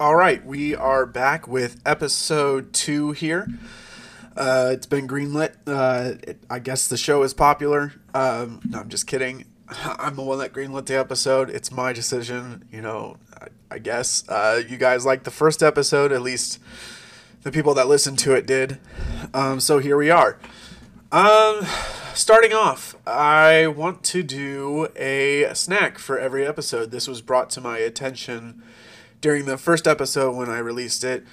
All right, we are back with episode two here. Uh, it's been greenlit. Uh, it, I guess the show is popular. Um, no, I'm just kidding. I'm the one that greenlit the episode. It's my decision. You know, I, I guess uh, you guys liked the first episode. At least the people that listened to it did. Um, so here we are. Um, starting off, I want to do a snack for every episode. This was brought to my attention during the first episode when I released it,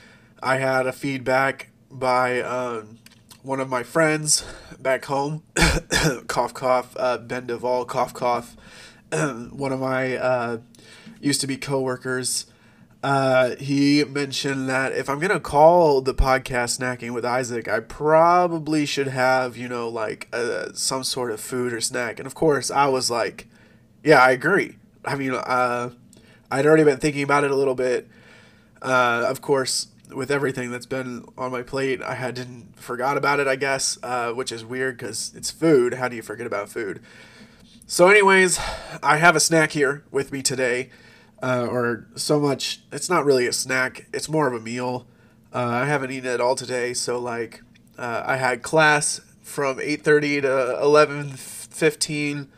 I had a feedback by um, one of my friends back home, cough cough, uh, Ben Duvall, cough cough, one of my uh, used to be coworkers. Uh, he mentioned that if I'm gonna call the podcast "Snacking with Isaac," I probably should have you know like uh, some sort of food or snack. And of course, I was like, "Yeah, I agree." I mean, uh, I'd already been thinking about it a little bit. Uh, of course, with everything that's been on my plate, I hadn't forgot about it. I guess, uh, which is weird because it's food. How do you forget about food? So, anyways, I have a snack here with me today, uh, or so much. It's not really a snack. It's more of a meal. Uh, I haven't eaten at all today, so like, uh, I had class from eight thirty to eleven fifteen.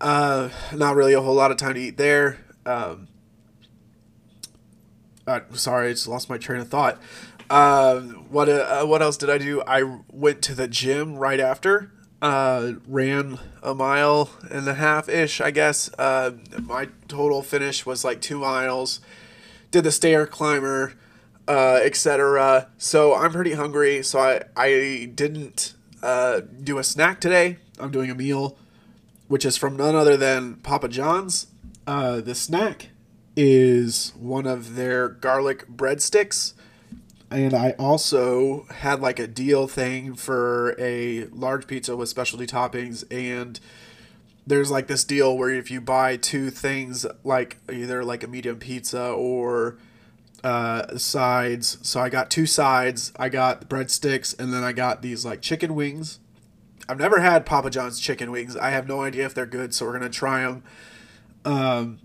Uh, not really a whole lot of time to eat there. Um, uh, sorry, I just lost my train of thought. Uh, what uh, what else did I do? I went to the gym right after. Uh, ran a mile and a half ish, I guess. Uh, my total finish was like two miles. Did the stair climber, uh, etc. So I'm pretty hungry. So I I didn't uh, do a snack today. I'm doing a meal, which is from none other than Papa John's. Uh, the snack is one of their garlic breadsticks. And I also had like a deal thing for a large pizza with specialty toppings. And there's like this deal where if you buy two things, like either like a medium pizza or uh, sides. So I got two sides. I got breadsticks, and then I got these like chicken wings. I've never had Papa John's chicken wings. I have no idea if they're good, so we're gonna try them. Um,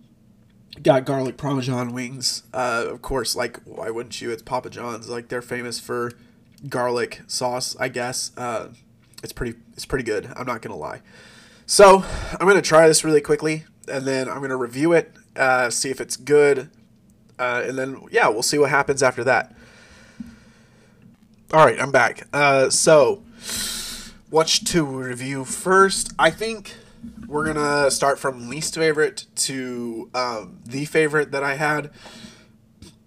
got garlic parmesan wings. Uh, of course, like why wouldn't you? It's Papa John's. Like they're famous for garlic sauce, I guess. Uh, it's pretty. It's pretty good. I'm not gonna lie. So I'm gonna try this really quickly, and then I'm gonna review it, uh, see if it's good, uh, and then yeah, we'll see what happens after that. All right, I'm back. Uh, so, what to review first? I think we're gonna start from least favorite to um, the favorite that I had.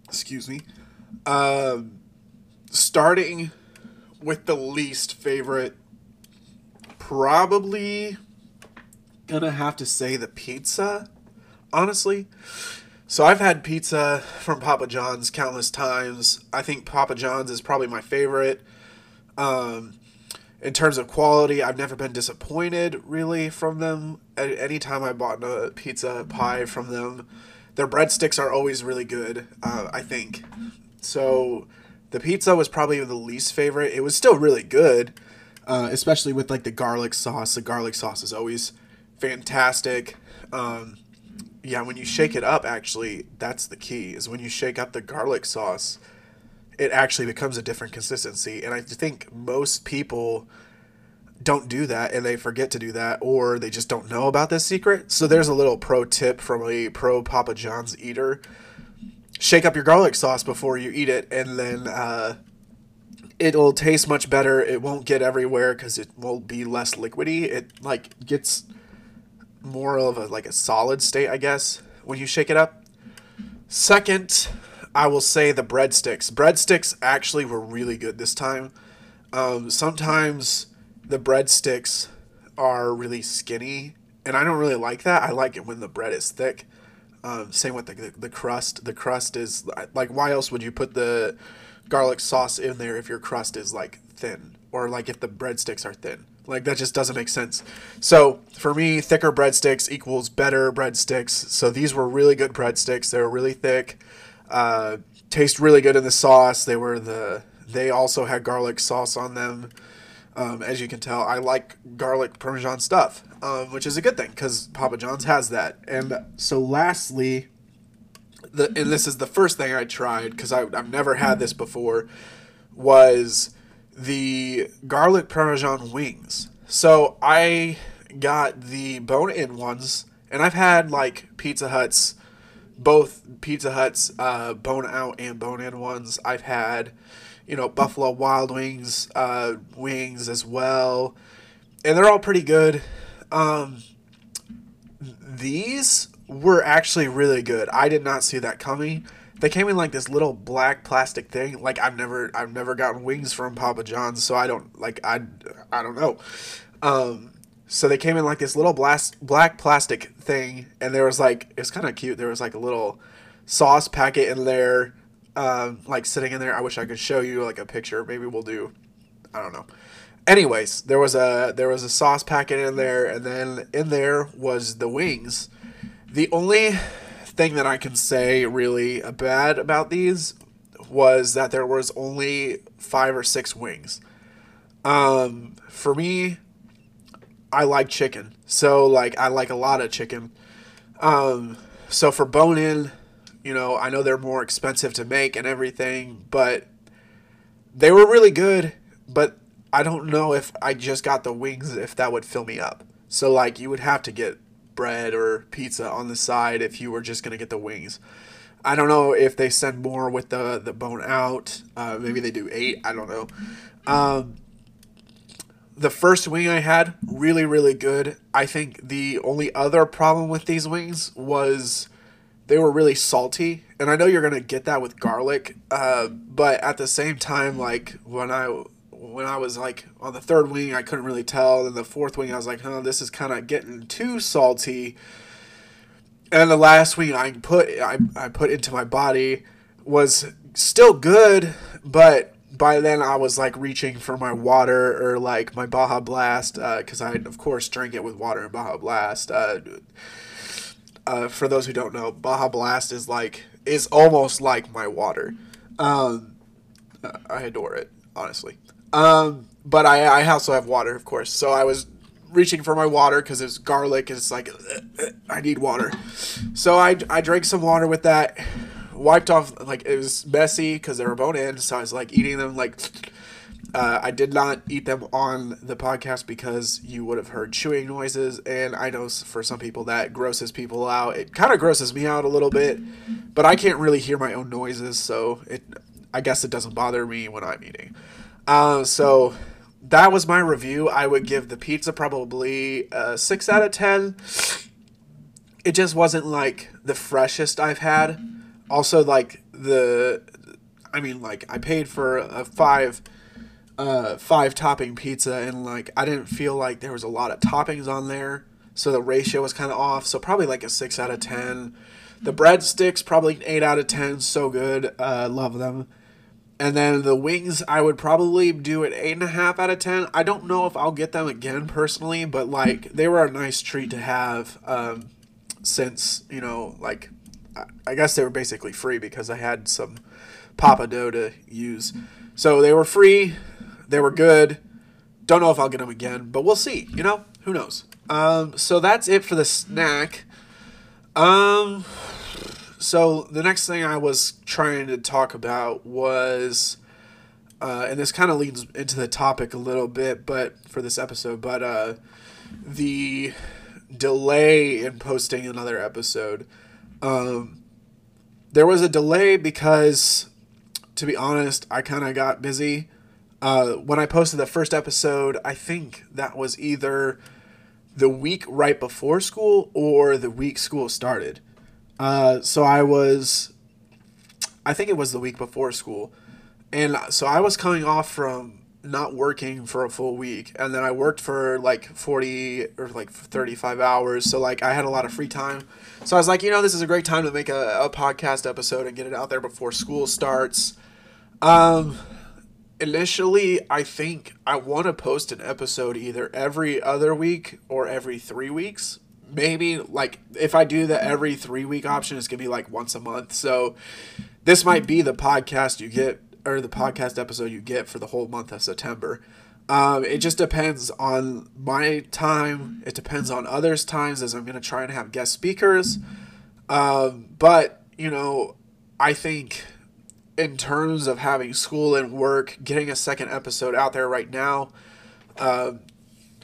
Excuse me. Um, starting with the least favorite, probably gonna have to say the pizza. Honestly, so I've had pizza from Papa John's countless times. I think Papa John's is probably my favorite. Um, in terms of quality, I've never been disappointed really from them. Anytime I bought a pizza pie from them, their breadsticks are always really good. Uh, I think so. The pizza was probably the least favorite. It was still really good, uh, especially with like the garlic sauce. The garlic sauce is always fantastic. Um, yeah, when you shake it up, actually, that's the key. Is when you shake up the garlic sauce it actually becomes a different consistency. And I think most people don't do that and they forget to do that or they just don't know about this secret. So there's a little pro tip from a pro Papa John's eater. Shake up your garlic sauce before you eat it and then uh, it'll taste much better. It won't get everywhere cuz it will be less liquidy. It like gets more of a like a solid state, I guess, when you shake it up. Second, I will say the breadsticks. Breadsticks actually were really good this time. Um, sometimes the breadsticks are really skinny, and I don't really like that. I like it when the bread is thick. Um, same with the, the, the crust. The crust is like, why else would you put the garlic sauce in there if your crust is like thin, or like if the breadsticks are thin? Like that just doesn't make sense. So for me, thicker breadsticks equals better breadsticks. So these were really good breadsticks. They were really thick. Uh, taste really good in the sauce. They were the they also had garlic sauce on them. Um, as you can tell, I like garlic parmesan stuff, um, which is a good thing because Papa John's has that. And so, lastly, the and this is the first thing I tried because I've never had this before was the garlic parmesan wings. So I got the bone in ones, and I've had like Pizza Hut's, both Pizza Hut's uh, bone out and bone in ones. I've had, you know, Buffalo Wild Wings uh, wings as well, and they're all pretty good. Um, these were actually really good. I did not see that coming. They came in like this little black plastic thing. Like I've never I've never gotten wings from Papa John's, so I don't like I I don't know. Um, so they came in like this little blast black plastic thing, and there was like it was kind of cute. There was like a little sauce packet in there, um, like sitting in there. I wish I could show you like a picture. Maybe we'll do. I don't know. Anyways, there was a there was a sauce packet in there, and then in there was the wings. The only thing that I can say really bad about these was that there was only five or six wings. Um, for me, I like chicken, so like I like a lot of chicken. Um, so for bone in, you know, I know they're more expensive to make and everything, but they were really good. But I don't know if I just got the wings if that would fill me up. So like you would have to get bread or pizza on the side if you were just gonna get the wings. I don't know if they send more with the the bone out. Uh, maybe they do eight. I don't know. Um, the first wing I had really really good. I think the only other problem with these wings was they were really salty, and I know you're gonna get that with garlic. Uh, but at the same time, like when I when I was like on the third wing, I couldn't really tell. Then the fourth wing, I was like, huh, this is kind of getting too salty. And the last wing I put I, I put into my body was still good, but by then I was like reaching for my water or like my Baja Blast because uh, I of course drink it with water and Baja Blast. Uh, uh, for those who don't know, Baja Blast is like is almost like my water. Um, I adore it honestly. Um, but I, I also have water, of course. So I was reaching for my water because it's garlic. And it's like I need water. So I, I drank some water with that. Wiped off like it was messy because they were bone in. So I was like eating them like. Uh, I did not eat them on the podcast because you would have heard chewing noises, and I know for some people that grosses people out. It kind of grosses me out a little bit, but I can't really hear my own noises, so it. I guess it doesn't bother me when I'm eating. Uh, so that was my review. I would give the pizza probably a six out of ten. It just wasn't like the freshest I've had. Also, like the, I mean, like I paid for a five, uh, five topping pizza, and like I didn't feel like there was a lot of toppings on there, so the ratio was kind of off. So probably like a six out of ten. The breadsticks probably eight out of ten. So good, uh, love them. And then the wings, I would probably do an eight and a half out of ten. I don't know if I'll get them again personally, but like they were a nice treat to have. Um, since you know, like I guess they were basically free because I had some Papa Dough to use, so they were free. They were good. Don't know if I'll get them again, but we'll see. You know, who knows? Um, so that's it for the snack. Um, so the next thing I was trying to talk about was, uh, and this kind of leads into the topic a little bit, but for this episode, but uh, the delay in posting another episode. Um, there was a delay because, to be honest, I kind of got busy. Uh, when I posted the first episode, I think that was either the week right before school or the week school started. Uh, so I was, I think it was the week before school, and so I was coming off from not working for a full week, and then I worked for like forty or like thirty five hours. So like I had a lot of free time. So I was like, you know, this is a great time to make a, a podcast episode and get it out there before school starts. Um, initially, I think I want to post an episode either every other week or every three weeks maybe like if I do the every three week option, it's gonna be like once a month. So this might be the podcast you get or the podcast episode you get for the whole month of September. Um, it just depends on my time. It depends on others' times as I'm gonna try and have guest speakers. Um, but you know, I think in terms of having school and work, getting a second episode out there right now, uh,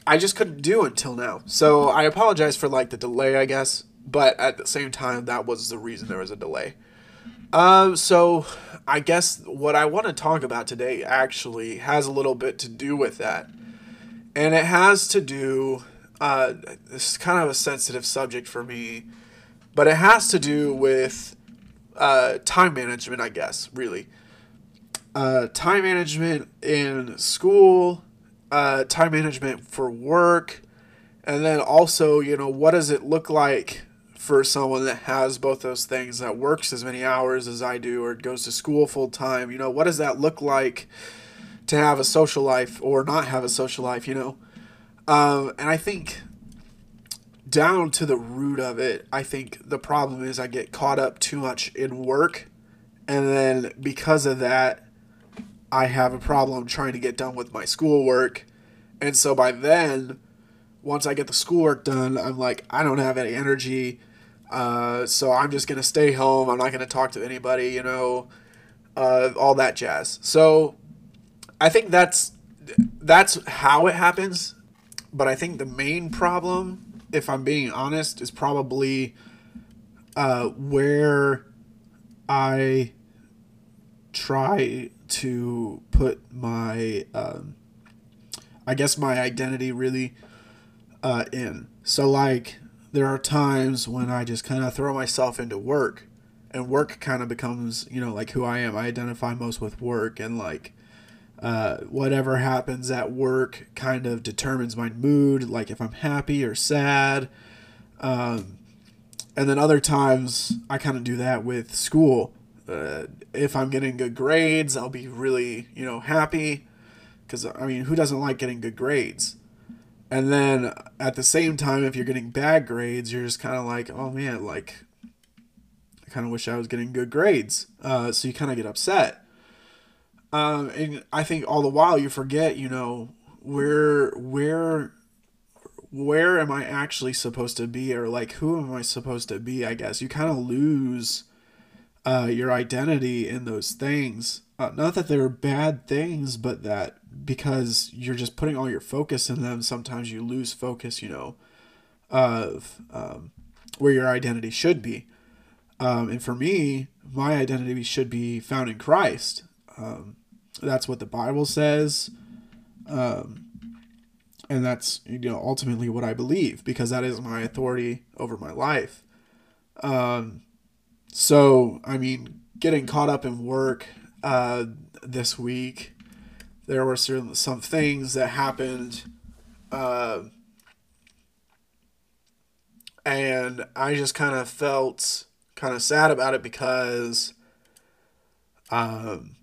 I just couldn't do until now. So I apologize for like the delay, I guess, but at the same time, that was the reason there was a delay. Um, so I guess what I want to talk about today actually has a little bit to do with that, and it has to do. Uh, this is kind of a sensitive subject for me, but it has to do with uh, time management, I guess, really. Uh, time management in school, uh, time management for work, and then also, you know, what does it look like for someone that has both those things that works as many hours as I do or goes to school full time? You know, what does that look like to have a social life or not have a social life, you know? Um, and I think down to the root of it, I think the problem is I get caught up too much in work. And then because of that, I have a problem trying to get done with my schoolwork. And so by then, once I get the schoolwork done, I'm like, I don't have any energy. Uh, so I'm just to stay home. I'm not to talk to anybody, you know, uh, all that jazz. So I think that's that's how it happens. But I think the main problem if I'm being honest, is probably uh, where I try to put my, um, I guess, my identity really uh, in. So, like, there are times when I just kind of throw myself into work, and work kind of becomes, you know, like who I am. I identify most with work, and like, uh, whatever happens at work kind of determines my mood, like if I'm happy or sad. Um, and then other times I kind of do that with school. Uh, if I'm getting good grades, I'll be really, you know, happy. Because, I mean, who doesn't like getting good grades? And then at the same time, if you're getting bad grades, you're just kind of like, oh man, like, I kind of wish I was getting good grades. Uh, so you kind of get upset. Um, and I think all the while you forget, you know, where where where am I actually supposed to be, or like who am I supposed to be? I guess you kind of lose uh, your identity in those things. Uh, not that they're bad things, but that because you're just putting all your focus in them, sometimes you lose focus. You know, of um, where your identity should be. Um, and for me, my identity should be found in Christ. Um, that's what the Bible says. Um, and that's you know ultimately what I believe because that is my authority over my life. Um, so I mean, getting caught up in work uh, this week, there were certain some things that happened, uh, and I just kind of felt kind of sad about it because, um,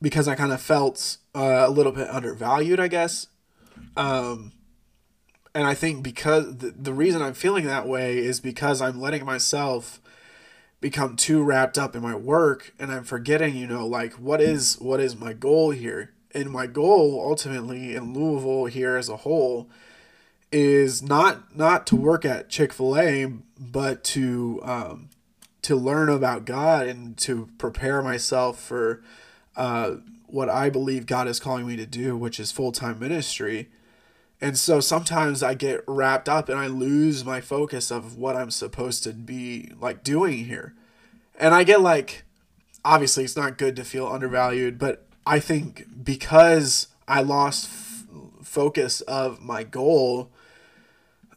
because I kind of felt uh, a little bit undervalued, I guess. Um, and I think because the, the reason I'm feeling that way is because I'm letting myself become too wrapped up in my work and I'm forgetting, you know, like what is what is my goal here? And my goal ultimately in Louisville here as a whole is not not to work at Chick-fil-A, but to um, to learn about God and to prepare myself for uh, what I believe God is calling me to do, which is full time ministry. And so sometimes I get wrapped up and I lose my focus of what I'm supposed to be like doing here. And I get like, obviously, it's not good to feel undervalued, but I think because I lost f- focus of my goal,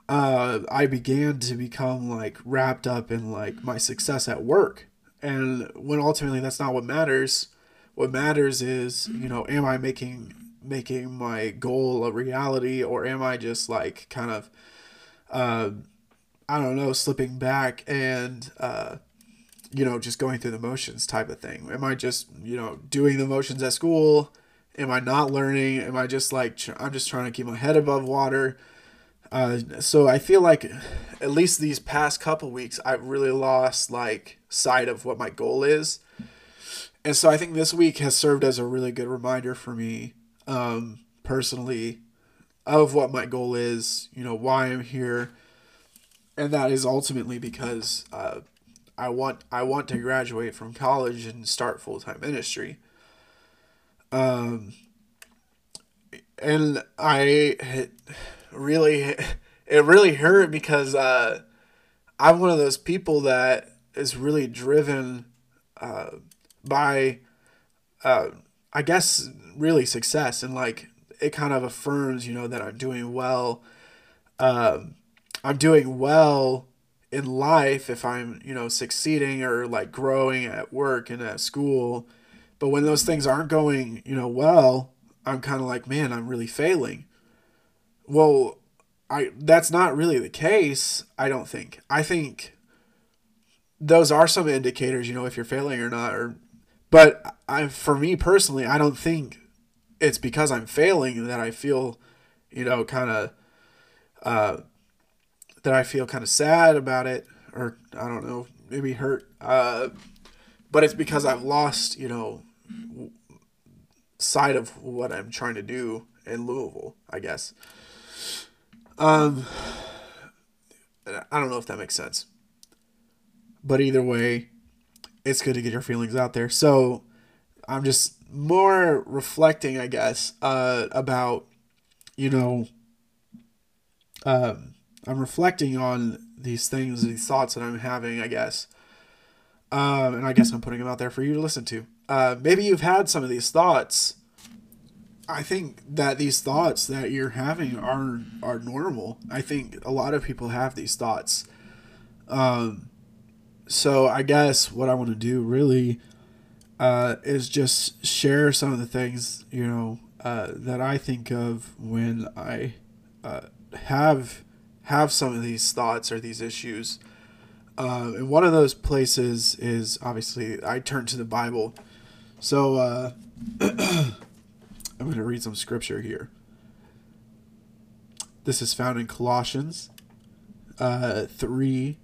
uh, I began to become like wrapped up in like my success at work. And when ultimately that's not what matters, what matters is, you know, am I making making my goal a reality or am I just like kind of uh I don't know, slipping back and uh you know, just going through the motions type of thing. Am I just, you know, doing the motions at school? Am I not learning? Am I just like I'm just trying to keep my head above water? Uh, so I feel like at least these past couple weeks I've really lost like sight of what my goal is and so I think this week has served as a really good reminder for me um, personally of what my goal is, you know, why I'm here. And that is ultimately because uh, I, want I want to graduate from college and start full time ministry. Um, and I really it really hurt because uh, I'm one of those people that is really driven uh, by uh, I guess really success and like it kind of affirms you know that I'm doing well. Um, I'm doing well in life if I'm you know succeeding or like growing at work and at school. But when those things aren't going you know well, I'm kind of like man, I'm really failing. Well, I that's not really the case. I don't think. I think those are some indicators, you know, if you're failing or not. Or, but I, for me personally, I don't think it's because I'm failing that I feel, you know, kind of, uh, that I feel kind of sad about it, or I don't know, maybe hurt. Uh, but it's because I've lost, you know, sight of what I'm trying to do in Louisville, I guess. Um, I don't know if that makes sense. But either way, it's good to get your feelings out there. So I'm just more reflecting, I guess, uh, about, you know, um, I'm reflecting on these things, these thoughts that I'm having, I guess. Um, and I guess I'm putting them out there for you to listen to. Uh, maybe you've had some of these thoughts I think that these thoughts that you're having are are normal. I think a lot of people have these thoughts. Um, so I guess what I want to do really uh, is just share some of the things you know uh, that I think of when I uh, have have some of these thoughts or these issues. Uh, and one of those places is obviously I turn to the Bible. So uh, I'm going to read some scripture here. This is found in Colossians uh, 3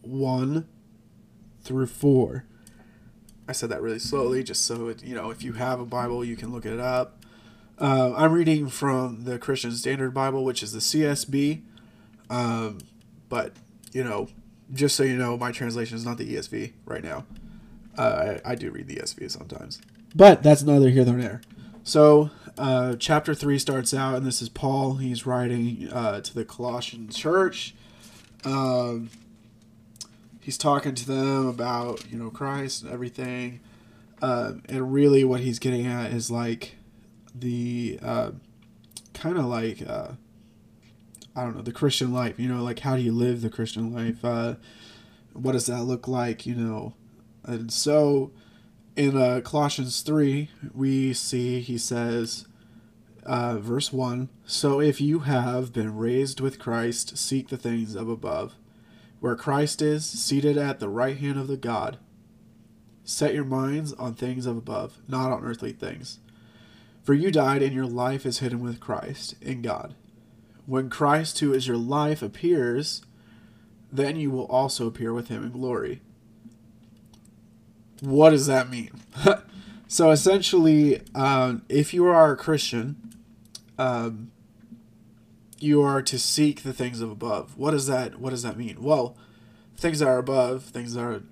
1 through 4. I said that really slowly just so, it, you know, if you have a Bible, you can look it up. Uh, I'm reading from the Christian Standard Bible, which is the CSB. Um, but, you know, just so you know, my translation is not the ESV right now. Uh, I, I do read the ESV sometimes. But that's neither here nor there. So, uh, chapter 3 starts out, and this is Paul. He's writing uh, to the Colossian church. Um, he's talking to them about, you know, Christ and everything. Uh, and really, what he's getting at is like the uh, kind of like, uh, I don't know, the Christian life. You know, like how do you live the Christian life? Uh, what does that look like? You know, and so in uh, Colossians 3, we see he says, uh, verse 1 So if you have been raised with Christ, seek the things of above, where Christ is, seated at the right hand of the God. Set your minds on things of above, not on earthly things. For you died, and your life is hidden with Christ in God. When Christ, who is your life, appears, then you will also appear with him in glory what does that mean? so essentially, um, if you are a Christian, um, you are to seek the things of above. What does that What does that mean? Well, things that are above, things that are.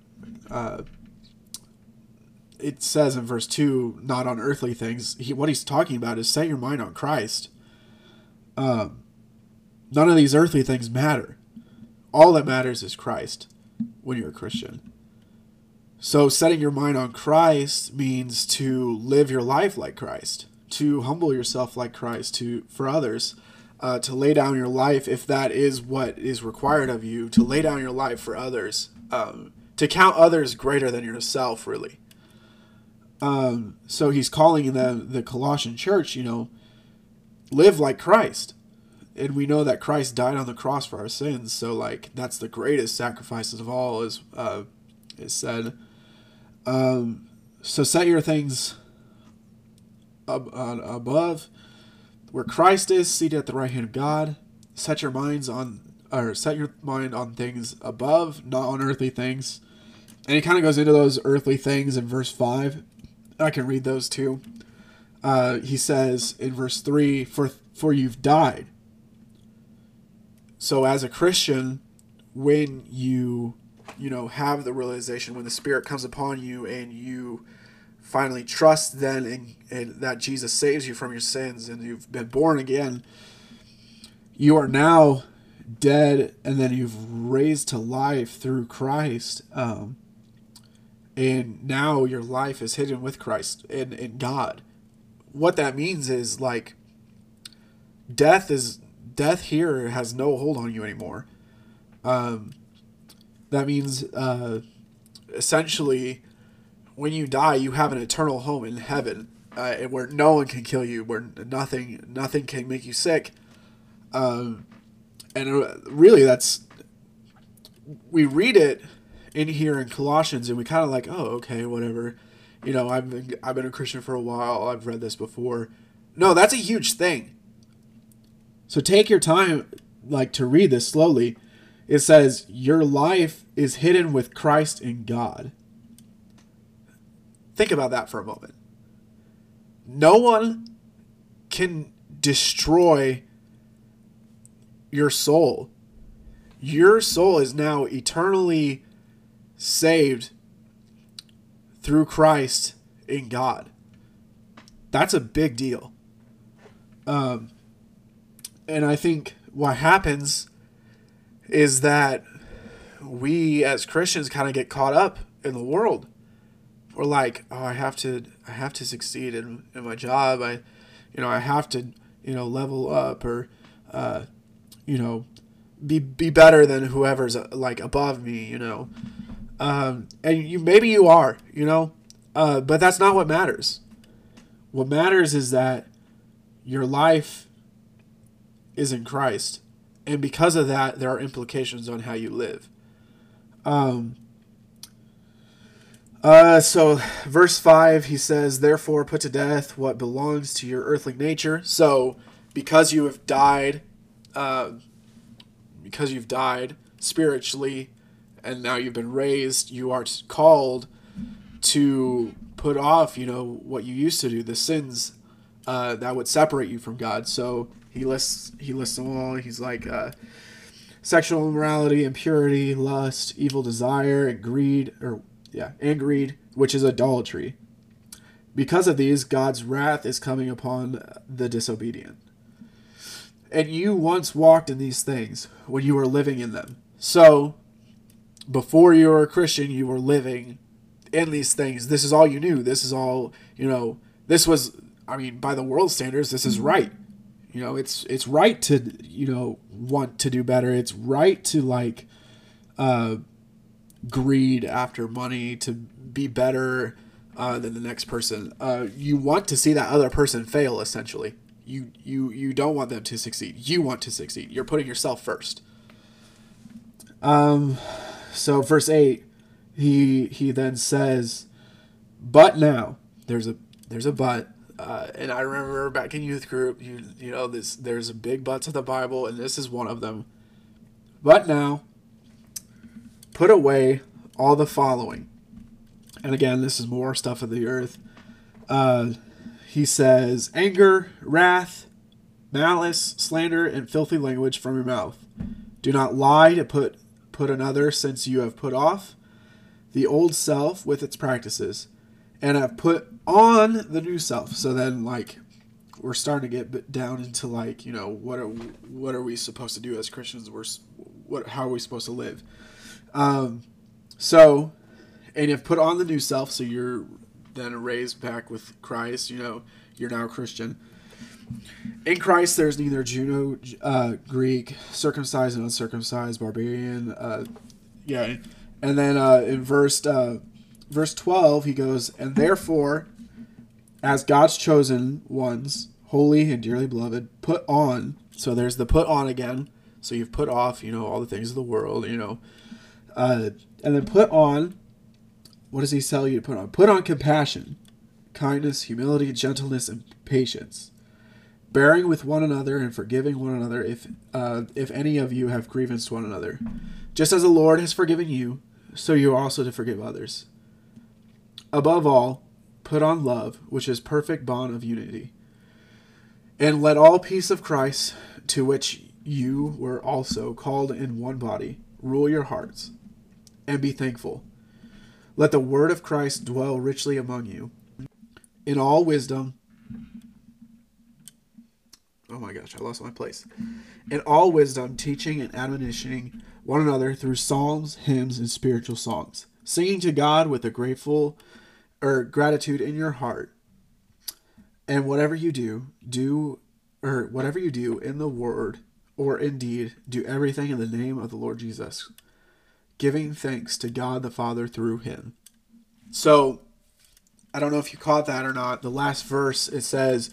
Uh, it says in verse two, not on earthly things. He, what he's talking about is set your mind on Christ. Um, none of these earthly things matter. All that matters is Christ when you're a Christian. So, setting your mind on Christ means to live your life like Christ, to humble yourself like Christ, to for others, uh, to lay down your life if that is what is required of you, to lay down your life for others, um, to count others greater than yourself, really. Um, so he's calling the the Colossian church, you know, live like Christ, and we know that Christ died on the cross for our sins. So, like, that's the greatest sacrifices of all, is uh, is said. Um, so set your things ab- above where Christ is seated at the right hand of God. Set your minds on, or set your mind on things above, not on earthly things. And he kind of goes into those earthly things in verse 5. I can read those too. Uh, he says in verse 3 for, for you've died. So, as a Christian, when you you know, have the realization when the Spirit comes upon you and you finally trust then in, in that Jesus saves you from your sins and you've been born again, you are now dead and then you've raised to life through Christ. Um, and now your life is hidden with Christ in, in God. What that means is like death is death here has no hold on you anymore. Um, that means uh, essentially when you die, you have an eternal home in heaven, uh, where no one can kill you, where nothing nothing can make you sick. Um, and uh, really, that's we read it in here in Colossians, and we kind of like, oh, okay, whatever. You know, I've been, I've been a Christian for a while. I've read this before. No, that's a huge thing. So take your time, like to read this slowly. It says your life is hidden with Christ in God. Think about that for a moment. No one can destroy your soul. Your soul is now eternally saved through Christ in God. That's a big deal. Um, and I think what happens is that we as Christians kind of get caught up in the world. We're like, oh, I have to, I have to succeed in, in my job. I, you know, I have to, you know, level up or, uh, you know, be be better than whoever's uh, like above me. You know, um, and you maybe you are, you know, uh, but that's not what matters. What matters is that your life is in Christ, and because of that, there are implications on how you live. Um. Uh, so verse 5 he says therefore put to death what belongs to your earthly nature so because you have died uh, because you've died spiritually and now you've been raised, you are called to put off, you know, what you used to do, the sins uh, that would separate you from God. So he lists he lists them all. He's like uh, sexual immorality, impurity, lust, evil desire, greed, or yeah, and greed, which is idolatry. Because of these, God's wrath is coming upon the disobedient. And you once walked in these things when you were living in them. So before you were a Christian, you were living in these things. This is all you knew. This is all, you know, this was I mean, by the world standards, this is right. You know, it's it's right to, you know, want to do better. It's right to like uh greed after money to be better uh, than the next person. Uh, you want to see that other person fail essentially. You you you don't want them to succeed. You want to succeed. You're putting yourself first. Um so verse 8 he he then says but now there's a there's a but uh, and I remember back in youth group you you know this there's a big but to the Bible and this is one of them but now put away all the following and again this is more stuff of the earth uh, he says anger wrath malice slander and filthy language from your mouth do not lie to put put another since you have put off the old self with its practices and have put on the new self. So then like we're starting to get down into like, you know, what are what are we supposed to do as Christians? We're what how are we supposed to live? Um so and you've put on the new self so you're then raised back with Christ, you know, you're now a Christian. In Christ, there's neither Jew nor, uh, Greek, circumcised and uncircumcised, barbarian. Uh, yeah, and then uh, in verse uh, verse twelve, he goes, and therefore, as God's chosen ones, holy and dearly beloved, put on. So there's the put on again. So you've put off, you know, all the things of the world, you know, uh, and then put on. What does he tell you to put on? Put on compassion, kindness, humility, gentleness, and patience bearing with one another and forgiving one another if uh, if any of you have grievance to one another just as the lord has forgiven you so you are also to forgive others above all put on love which is perfect bond of unity and let all peace of christ to which you were also called in one body rule your hearts and be thankful. Let the word of Christ dwell richly among you, in all wisdom. Oh my gosh, I lost my place. In all wisdom, teaching and admonishing one another through psalms, hymns, and spiritual songs, singing to God with a grateful or gratitude in your heart. And whatever you do, do or whatever you do in the word or in deed, do everything in the name of the Lord Jesus, giving thanks to God the Father through him. So, I don't know if you caught that or not. The last verse it says,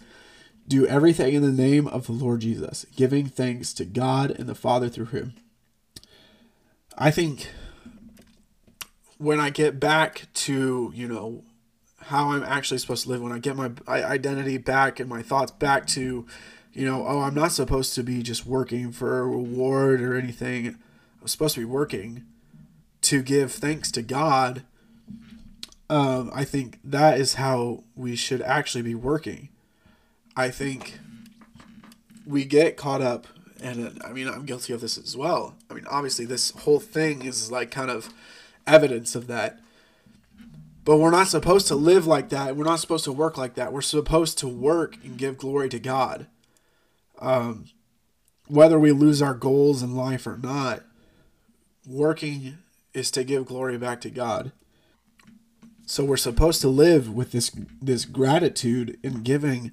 Do everything in the name of the Lord Jesus, giving thanks to God and the Father through him. I think when I get back to, you know, how I'm actually supposed to live, when I get my identity back and my thoughts back to, you know, oh, I'm not supposed to be just working for a reward or anything. I'm supposed to be working to give thanks to God. Um, I think that is how we should actually be working. I think we get caught up, and I mean, I'm guilty of this as well. I mean, obviously, this whole thing is like kind of evidence of that. But we're not supposed to live like that. We're not supposed to work like that. We're supposed to work and give glory to God. Um, whether we lose our goals in life or not, working is to give glory back to God. So we're supposed to live with this this gratitude in giving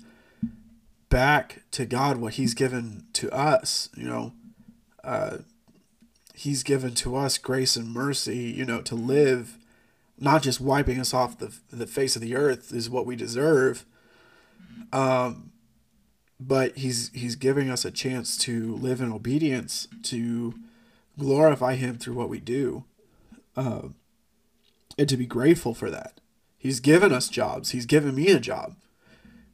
back to God what He's given to us. You know, uh, He's given to us grace and mercy. You know, to live, not just wiping us off the the face of the earth is what we deserve. Um, but he's he's giving us a chance to live in obedience to glorify him through what we do uh, and to be grateful for that he's given us jobs he's given me a job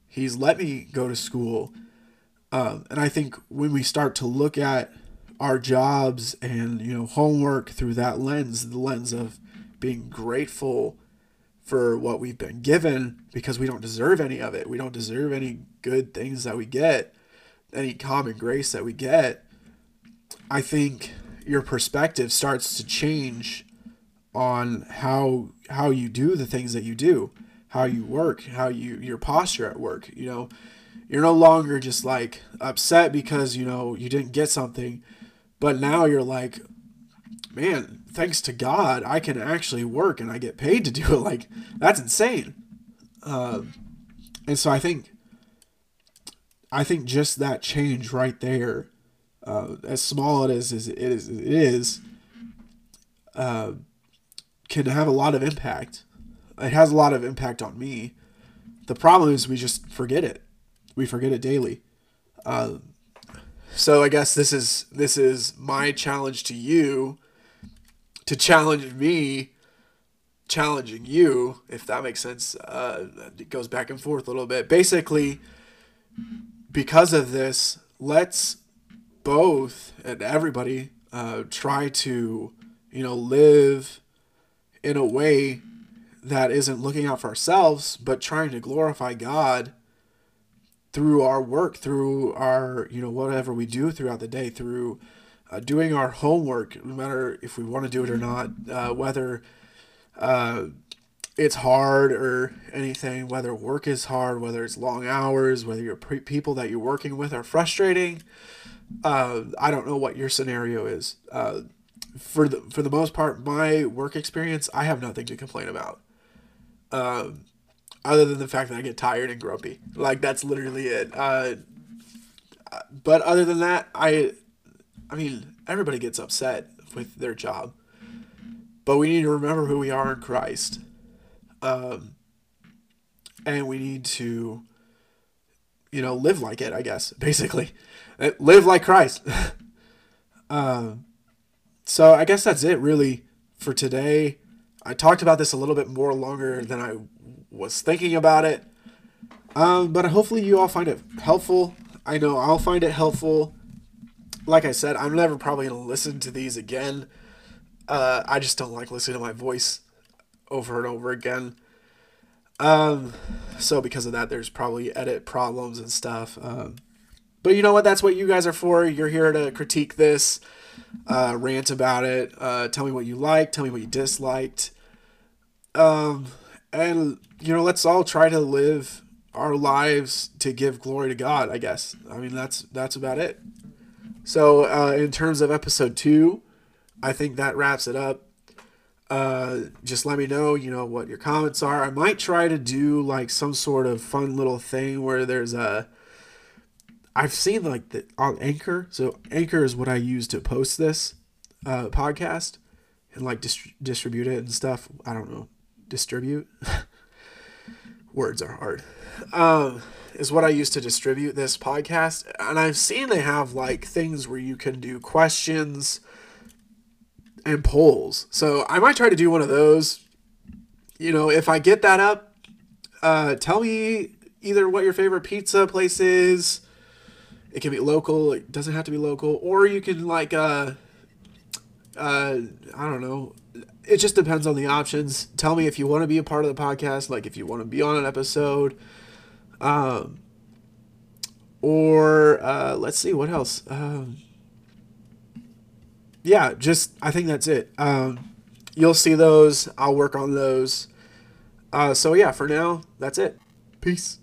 he's let me go to school um, and i think when we start to look at our jobs and you know homework through that lens the lens of being grateful for what we've been given because we don't deserve any of it. We don't deserve any good things that we get, any common grace that we get. I think your perspective starts to change on how how you do the things that you do, how you work, how you your posture at work, you know. You're no longer just like upset because, you know, you didn't get something, but now you're like man, thanks to God, I can actually work and I get paid to do it. Like, that's insane. Uh, and so I think, I think just that change right there, uh, as small it is as it is, it is, uh, can have a lot of impact. It has a lot of impact on me. The problem is we just forget it. We forget it daily. Uh, so I guess this is this is my challenge to you to challenge me challenging you, if that makes sense. Uh, it goes back and forth a little bit. Basically, because of this, let's both and everybody uh, try to, you know, live in a way that isn't looking out for ourselves, but trying to glorify God through our work, through our, you know, whatever we do throughout the day, through uh, doing our homework, no matter if we want to do it or not, uh, whether uh, it's hard or anything, whether work is hard, whether it's long hours, whether your pre- people that you're working with are frustrating. Uh, I don't know what your scenario is. For the for the most part, my work experience, I have nothing to complain about. Um, other than the fact that I get tired and grumpy, like that's literally it. Uh, but other than that, I I mean, everybody gets upset with their job, but we need to remember who we are in Christ. Um, and we need to, you know, live like it, I guess, basically. Live like Christ. um, so I guess that's it, really, for today. I talked about this a little bit more longer than I was thinking about it. Um, but hopefully you all find it helpful. I know I'll find it helpful like I said, I'm never probably gonna listen to these again. Uh, I just don't like listening to my voice over and over again. Um, so because of that, there's probably edit problems and stuff. Um, but you know what? That's what you guys are for. You're here to critique this, uh, rant about it, uh, tell me what you liked, tell me what you disliked. Um, and you know, let's all try to live our lives to give glory to God. I guess. I mean, that's that's about it. So, uh, in terms of episode two, I think that wraps it up. Uh, just let me know, you know, what your comments are. I might try to do like some sort of fun little thing where there's a. I've seen like the on Anchor. So Anchor is what I use to post this uh, podcast and like dist- distribute it and stuff. I don't know, distribute. Words are hard. Um, is what I use to distribute this podcast, and I've seen they have like things where you can do questions and polls. So I might try to do one of those. You know, if I get that up, uh, tell me either what your favorite pizza place is. It can be local. It doesn't have to be local, or you can like uh, uh, I don't know. It just depends on the options. Tell me if you want to be a part of the podcast, like if you want to be on an episode. Um, or uh, let's see what else. Um, yeah, just I think that's it. Um, you'll see those. I'll work on those. Uh, so yeah, for now, that's it. Peace.